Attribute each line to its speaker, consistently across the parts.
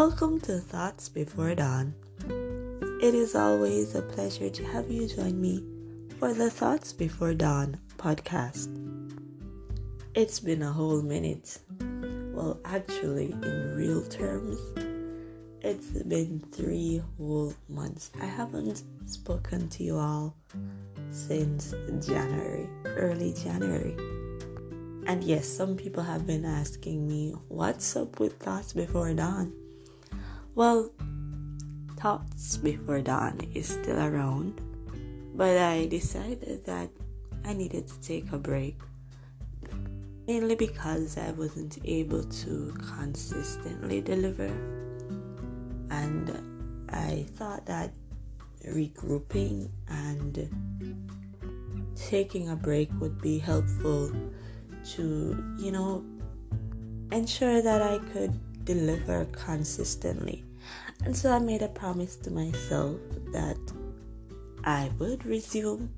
Speaker 1: Welcome to Thoughts Before Dawn. It is always a pleasure to have you join me for the Thoughts Before Dawn podcast. It's been a whole minute. Well, actually, in real terms, it's been three whole months. I haven't spoken to you all since January, early January. And yes, some people have been asking me, what's up with Thoughts Before Dawn? Well, Thoughts Before Dawn is still around, but I decided that I needed to take a break. Mainly because I wasn't able to consistently deliver. And I thought that regrouping and taking a break would be helpful to, you know, ensure that I could deliver consistently. And so I made a promise to myself that I would resume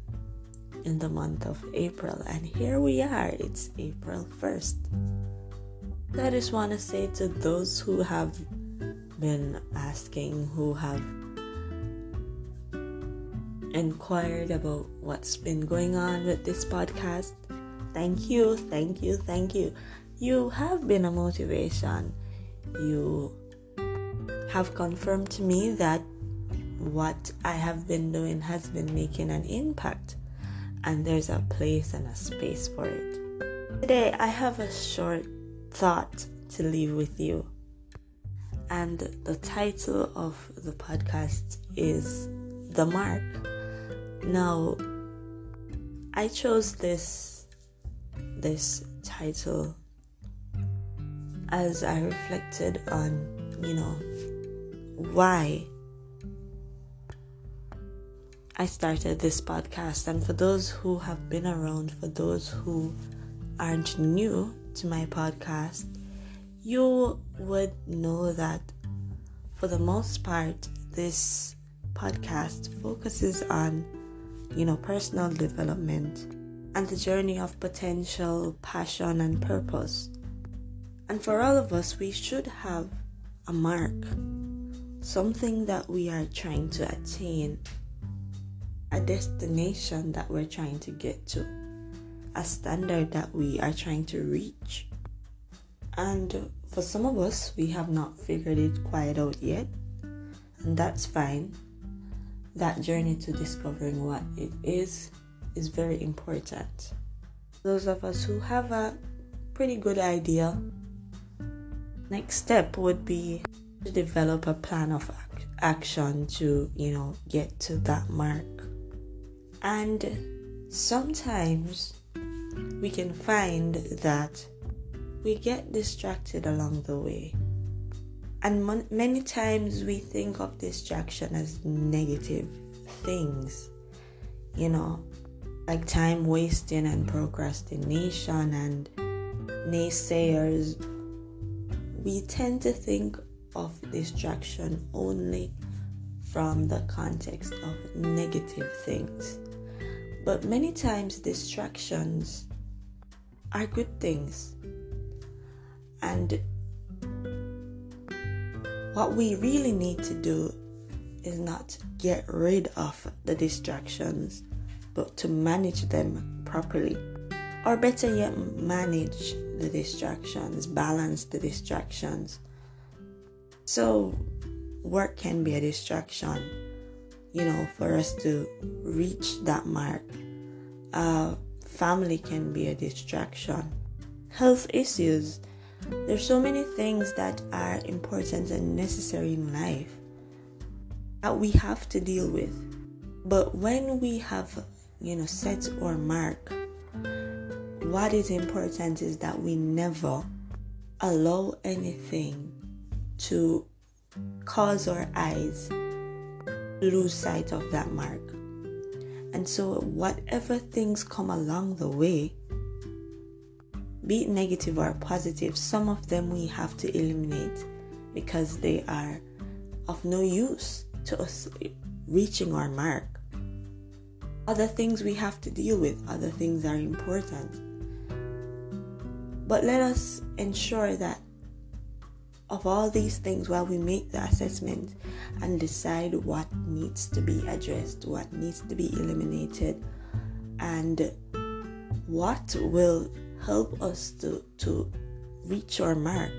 Speaker 1: in the month of April. And here we are, it's April 1st. I just want to say to those who have been asking, who have inquired about what's been going on with this podcast, Thank you, thank you, thank you. You have been a motivation. You have confirmed to me that what I have been doing has been making an impact, and there's a place and a space for it. Today, I have a short thought to leave with you, and the title of the podcast is The Mark. Now, I chose this this title as I reflected on, you know, why I started this podcast. And for those who have been around, for those who aren't new to my podcast, you would know that for the most part, this podcast focuses on, you know, personal development and the journey of potential, passion, and purpose. And for all of us, we should have a mark, something that we are trying to attain, a destination that we're trying to get to, a standard that we are trying to reach. And for some of us, we have not figured it quite out yet, and that's fine. That journey to discovering what it is is very important. Those of us who have a pretty good idea, next step would be to develop a plan of action to, you know, get to that mark. And sometimes we can find that we get distracted along the way. And mon- many times we think of distraction as negative things. You know, like time wasting and procrastination and naysayers, we tend to think of distraction only from the context of negative things. But many times, distractions are good things. And what we really need to do is not get rid of the distractions but to manage them properly. Or better yet, manage the distractions, balance the distractions. So, work can be a distraction, you know, for us to reach that mark. Uh, family can be a distraction. Health issues. There's so many things that are important and necessary in life that we have to deal with. But when we have you know, set or mark, what is important is that we never allow anything to cause our eyes to lose sight of that mark. And so, whatever things come along the way, be it negative or positive, some of them we have to eliminate because they are of no use to us reaching our mark other things we have to deal with, other things are important. But let us ensure that of all these things while we make the assessment and decide what needs to be addressed, what needs to be eliminated, and what will help us to, to reach our mark.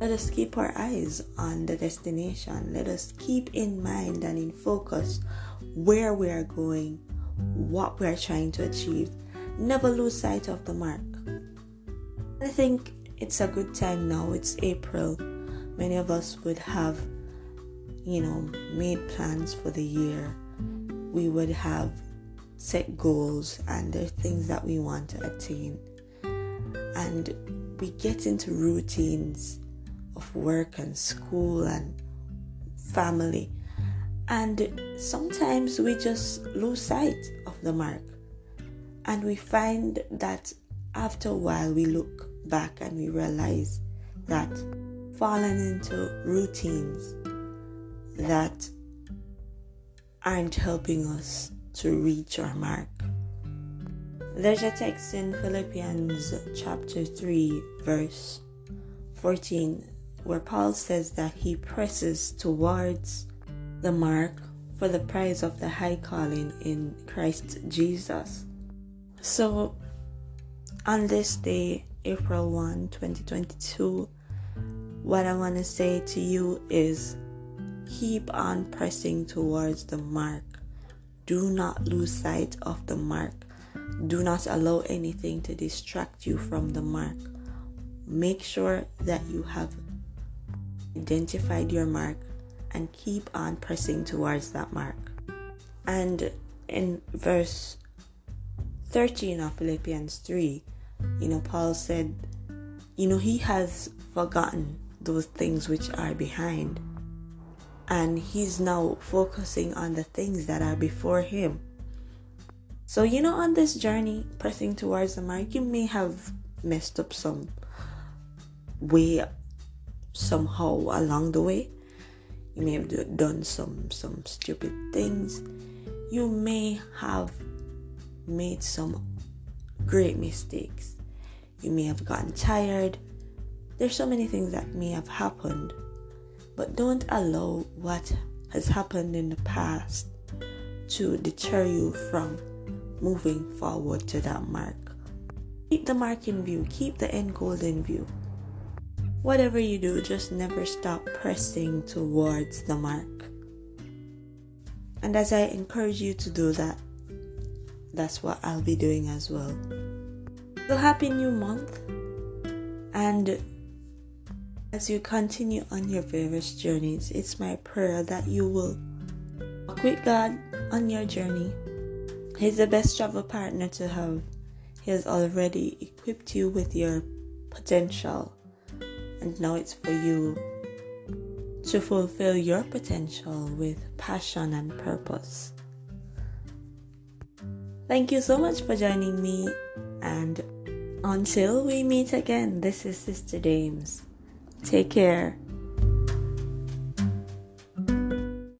Speaker 1: Let us keep our eyes on the destination. Let us keep in mind and in focus where we are going, what we are trying to achieve. Never lose sight of the mark. I think it's a good time now. It's April. Many of us would have, you know, made plans for the year. We would have set goals and there are things that we want to attain. And we get into routines of work and school and family. And sometimes we just lose sight of the mark. And we find that after a while we look back and we realize that falling into routines that aren't helping us to reach our mark. There's a text in Philippians chapter 3, verse 14, where Paul says that he presses towards the mark for the prize of the high calling in Christ Jesus. So, on this day, April 1, 2022, what I want to say to you is keep on pressing towards the mark. Do not lose sight of the mark. Do not allow anything to distract you from the mark. Make sure that you have identified your mark and keep on pressing towards that mark. And in verse 13 of Philippians 3, you know, Paul said, you know, he has forgotten those things which are behind. And he's now focusing on the things that are before him. So, you know, on this journey, pressing towards the mark, you may have messed up some way somehow along the way. You may have done some some stupid things. You may have made some great mistakes. You may have gotten tired. There's so many things that may have happened, but don't allow what has happened in the past to deter you from moving forward to that mark. Keep the mark in view, keep the end goal in view. Whatever you do, just never stop pressing towards the mark. And as I encourage you to do that, that's what I'll be doing as well. So, happy new month! And as you continue on your various journeys, it's my prayer that you will walk with God on your journey. He's the best travel partner to have. He has already equipped you with your potential, and now it's for you to fulfill your potential with passion and purpose. Thank you so much for joining me and until we meet again, this is Sister Dames. Take care.